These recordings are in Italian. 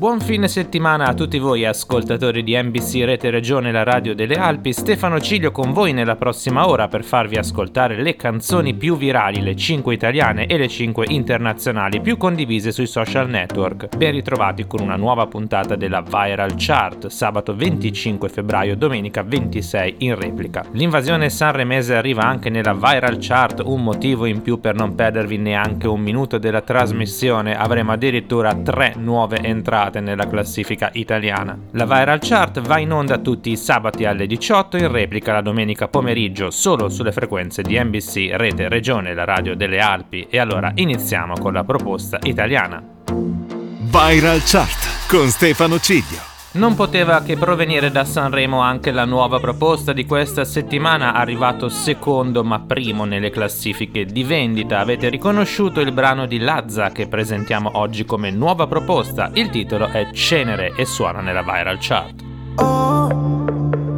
Buon fine settimana a tutti voi ascoltatori di NBC Rete Regione La Radio delle Alpi, Stefano Ciglio con voi nella prossima ora per farvi ascoltare le canzoni più virali, le 5 italiane e le 5 internazionali più condivise sui social network. Ben ritrovati con una nuova puntata della Viral Chart, sabato 25 febbraio, domenica 26 in replica. L'invasione sanremese arriva anche nella Viral Chart, un motivo in più per non perdervi neanche un minuto della trasmissione, avremo addirittura tre nuove entrate entrate nella classifica italiana. La Viral Chart va in onda tutti i sabati alle 18 in replica la domenica pomeriggio solo sulle frequenze di NBC, Rete Regione, la radio delle Alpi e allora iniziamo con la proposta italiana. Viral Chart con Stefano Ciglio. Non poteva che provenire da Sanremo anche la nuova proposta di questa settimana, arrivato secondo ma primo nelle classifiche di vendita. Avete riconosciuto il brano di Lazza che presentiamo oggi come nuova proposta. Il titolo è Cenere e suona nella viral chart. Ho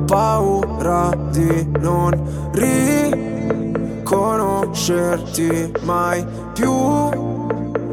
paura di non riconoscerti mai più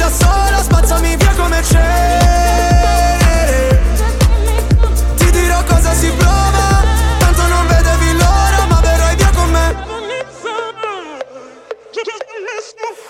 da sola Spazzami via come cenere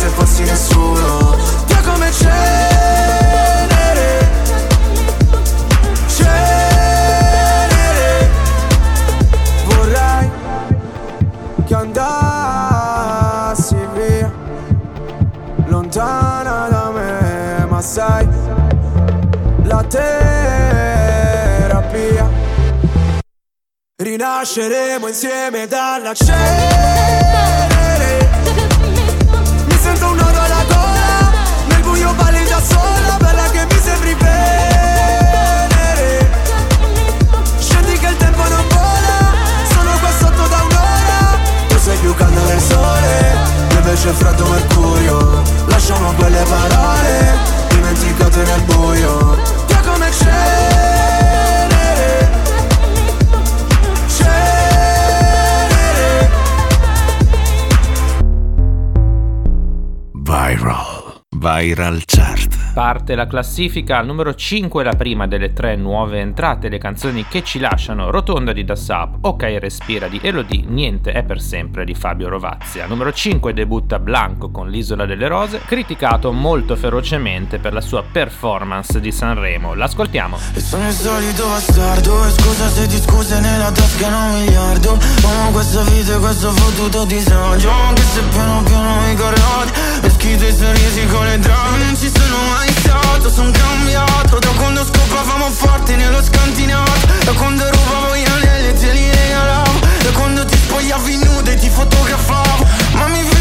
se fossi nessuno. Via come cenere. Cenere. Vorrei che andassi via. Lontana da me Ma sai La terapia. Rinasceremo insieme dalla cenere da sola Bella che mi sembri venere Scendi che il tempo non vola Sono qua sotto da un'ora. Tu sei più caldo del sole Io invece freddo mercurio. Lasciamo quelle parole Dimenticate nel buio. Via come cenere. Viral Chart. Parte la classifica al numero 5 la prima delle tre nuove entrate, le canzoni che ci lasciano Rotonda di Da Sap, Ok Respira di Elodie, Niente è per sempre di Fabio Rovazzi. Al numero 5 debutta Blanco con l'Isola delle Rose, criticato molto ferocemente per la sua performance di Sanremo. L'ascoltiamo. E sono il solito bastardo, e scusa se ti scuse nella tasca un miliardo. Amo questa vita e questo fottuto disagio, anche se piano piano mi corrodi, e schito i sorrisi con le drame, non ci sono mai stato, sono cambiato. Da quando scopavamo forti nello scantinato Da quando rubavo gli anelli e te li regalavo Da quando ti spogliavi nude e ti fotografavo. Ma mi fai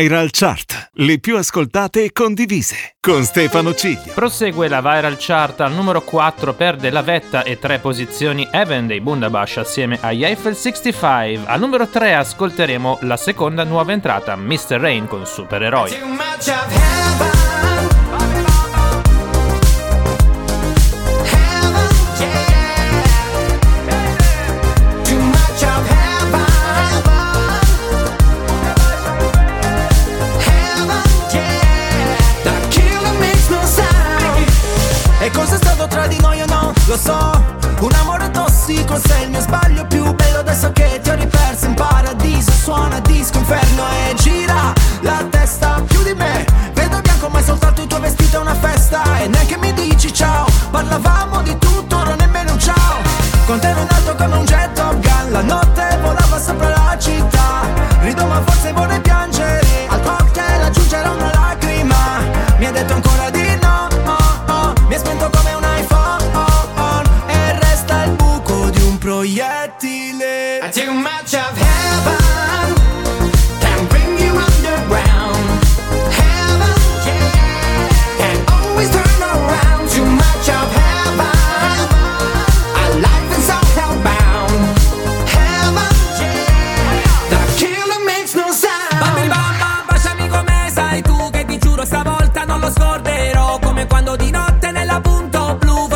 Viral Chart. Le più ascoltate e condivise. Con Stefano Ciglio. Prosegue la viral chart al numero 4 perde la vetta e tre posizioni Evan dei Bundabash assieme agli Eiffel 65. Al numero 3 ascolteremo la seconda nuova entrata, Mr. Rain con Supereroi. Too much of. Heaven, Lo so, un amore tossico sei il mio sbaglio più bello adesso che ti ho riperso in paradiso. Suona disco inferno e gira la testa più di me. Vedo bianco ma è soltanto il tuo vestito è una festa. E neanche mi dici ciao, parlavamo di tutto,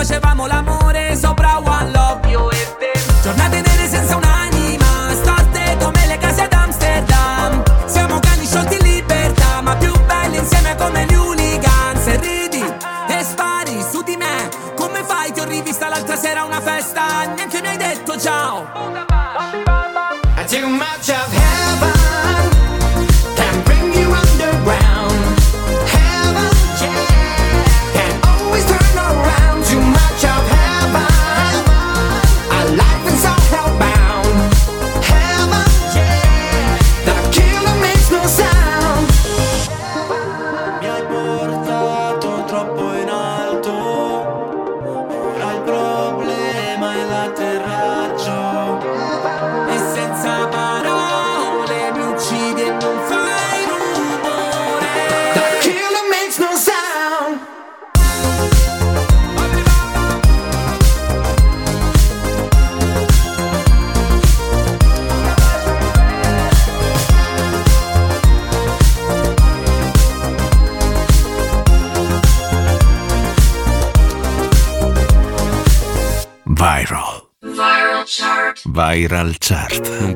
Se llevamos la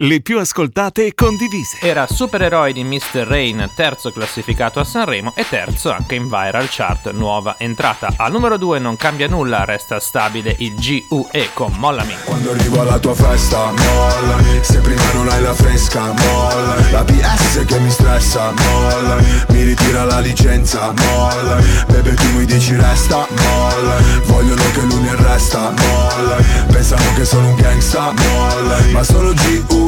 le più ascoltate e condivise. Era Supereroi di Mr. Rain, terzo classificato a Sanremo e terzo anche in Viral Chart, nuova entrata. Al numero 2 non cambia nulla, resta stabile il GUE con Mollami. Quando arrivo alla tua festa, mollami, se prima non hai la fresca, mollami, la PS che mi stressa, mollami, mi ritira la licenza, mollami, bebe tu mi dici resta, mollami, vogliono che lui mi arresta, mollami, pensano che sono un gangsta, mollami ma solo G-U-E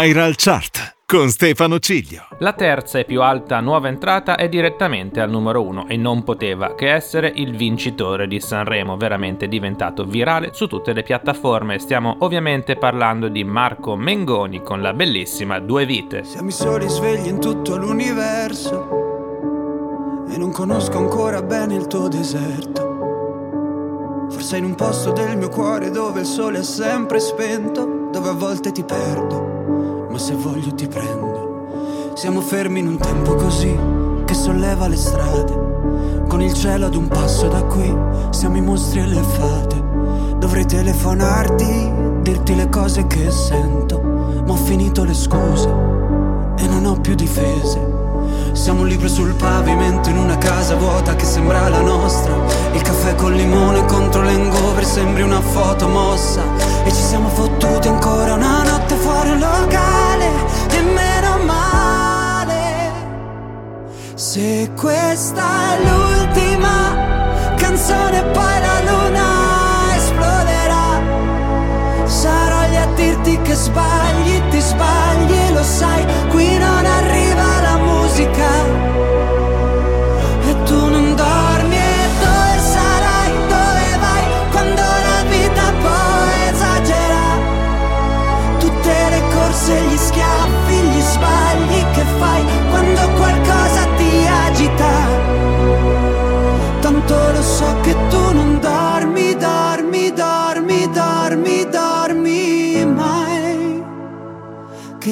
Viral Chart con Stefano Ciglio. La terza e più alta nuova entrata è direttamente al numero uno e non poteva che essere il vincitore di Sanremo, veramente diventato virale su tutte le piattaforme. Stiamo ovviamente parlando di Marco Mengoni con la bellissima Due Vite. Siamo i soli svegli in tutto l'universo e non conosco ancora bene il tuo deserto. Forse in un posto del mio cuore dove il sole è sempre spento, dove a volte ti perdo ma se voglio ti prendo. Siamo fermi in un tempo così che solleva le strade. Con il cielo ad un passo da qui, siamo i mostri e le fate. Dovrei telefonarti, dirti le cose che sento, ma ho finito le scuse e non ho più difese. Siamo un libro sul pavimento in una casa vuota che sembra la nostra. Il caffè col limone contro l'engover sembri una foto mossa. E ci siamo fottuti ancora una notte fuori un locale. E meno male. Se questa è l'ultima canzone, poi la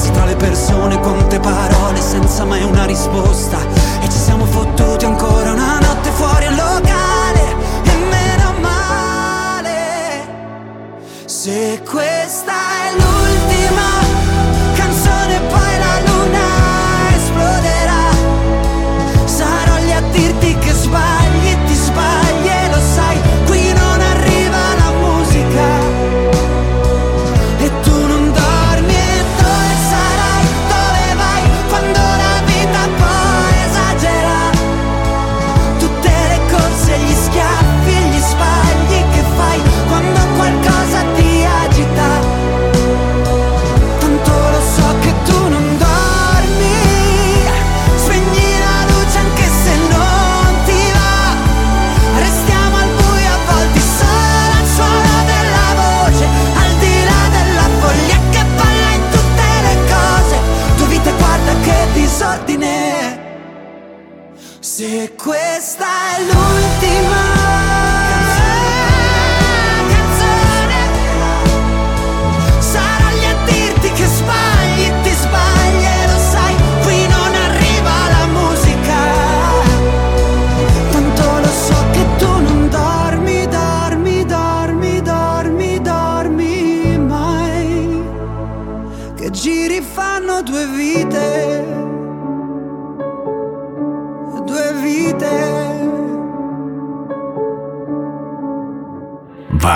Persi tra le persone, quante parole senza mai una risposta. E ci siamo fottuti ancora una notte fuori al locale E meno male. Se questa è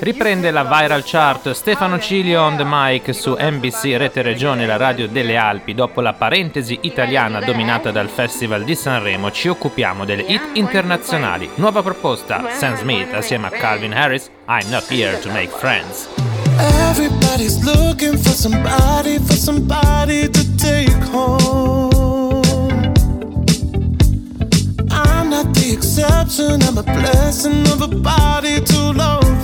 Riprende la viral chart Stefano Cilio on the mic su NBC Rete Regione, la radio delle Alpi. Dopo la parentesi italiana dominata dal Festival di Sanremo, ci occupiamo delle hit internazionali. Nuova proposta, Sam Smith assieme a Calvin Harris, I'm not here to make friends. Everybody's looking for somebody, for somebody to take home. not the exception. I'm a blessing of a body to love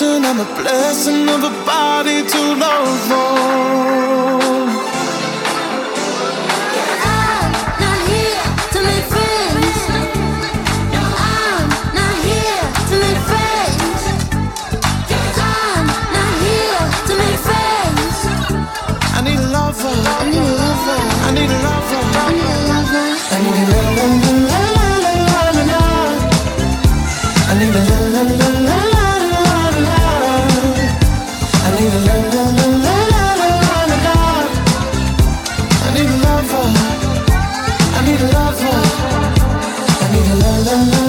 I'm a blessing of a body to love on. La la la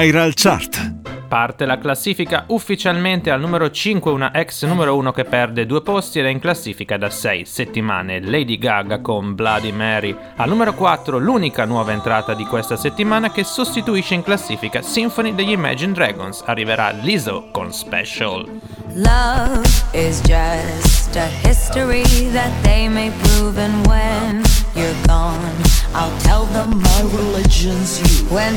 Viral. Chart. Parte la classifica ufficialmente al numero 5 una ex numero 1 che perde due posti ed è in classifica da 6 settimane, Lady Gaga con Bloody Mary. Al numero 4 l'unica nuova entrata di questa settimana che sostituisce in classifica Symphony degli Imagine Dragons, arriverà Lizzo con Special. Love is just a history that they may prove, and when you're gone, I'll tell them my religion's you. When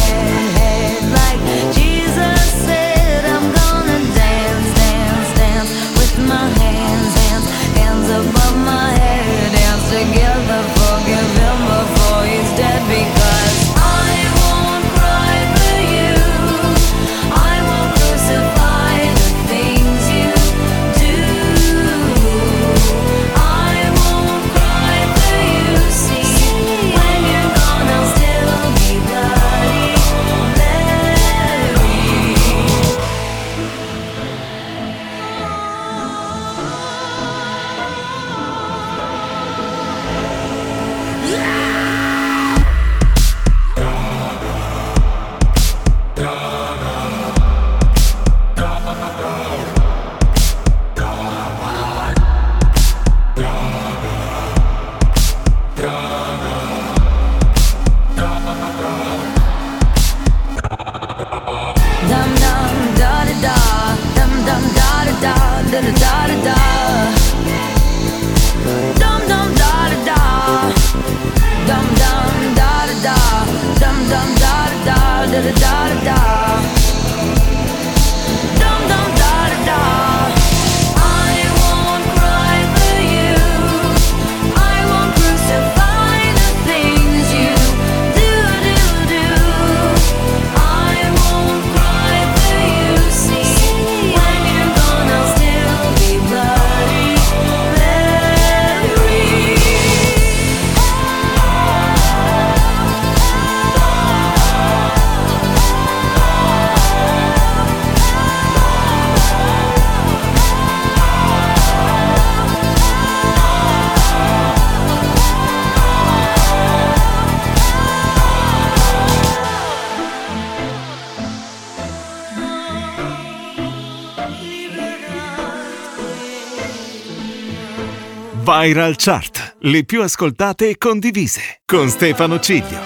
Viral Chart, le più ascoltate e condivise, con Stefano Ciglio.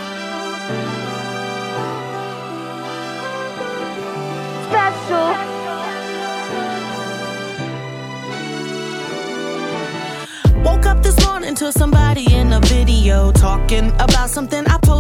Woke up this morning to somebody in a video talking about something I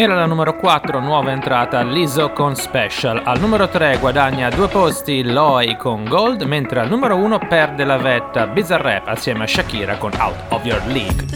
Era la numero 4, nuova entrata l'ISO con Special. Al numero 3 guadagna due posti Loi con Gold, mentre al numero 1 perde la vetta Bizarrap assieme a Shakira con Out of Your League.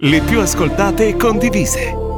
Le più ascoltate e condivise.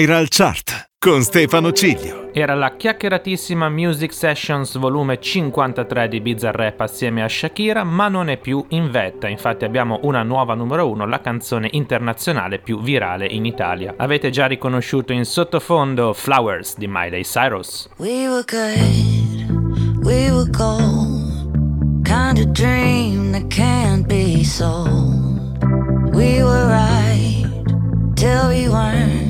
Viral Chart con Stefano Ciglio. Era la chiacchieratissima Music Sessions volume 53 di Bizarre Rap assieme a Shakira, ma non è più in vetta, infatti abbiamo una nuova numero 1, la canzone internazionale più virale in Italia. Avete già riconosciuto in sottofondo Flowers di Miley Cyrus. We were good, we were gold. Kind of dream that can't be sold. We were right till we weren't.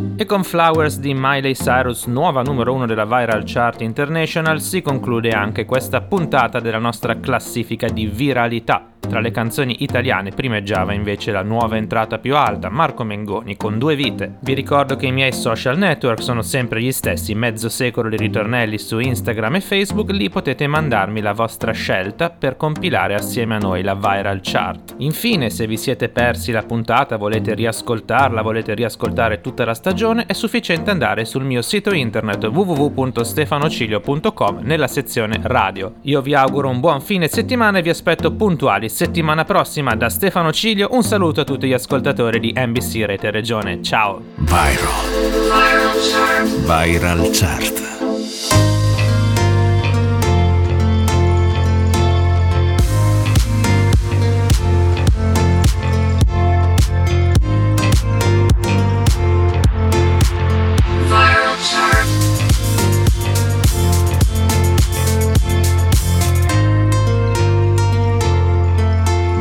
E con Flowers di Miley Cyrus, nuova numero uno della Viral Chart International, si conclude anche questa puntata della nostra classifica di viralità. Tra le canzoni italiane primeggiava invece la nuova entrata più alta, Marco Mengoni con due vite. Vi ricordo che i miei social network sono sempre gli stessi, mezzo secolo di ritornelli su Instagram e Facebook, lì potete mandarmi la vostra scelta per compilare assieme a noi la viral chart. Infine, se vi siete persi la puntata, volete riascoltarla, volete riascoltare tutta la stagione, è sufficiente andare sul mio sito internet www.stefanocilio.com nella sezione radio. Io vi auguro un buon fine settimana e vi aspetto puntuali settimana prossima da Stefano Ciglio. Un saluto a tutti gli ascoltatori di NBC Rete Regione. Ciao. Viral. Viral Chart. Viral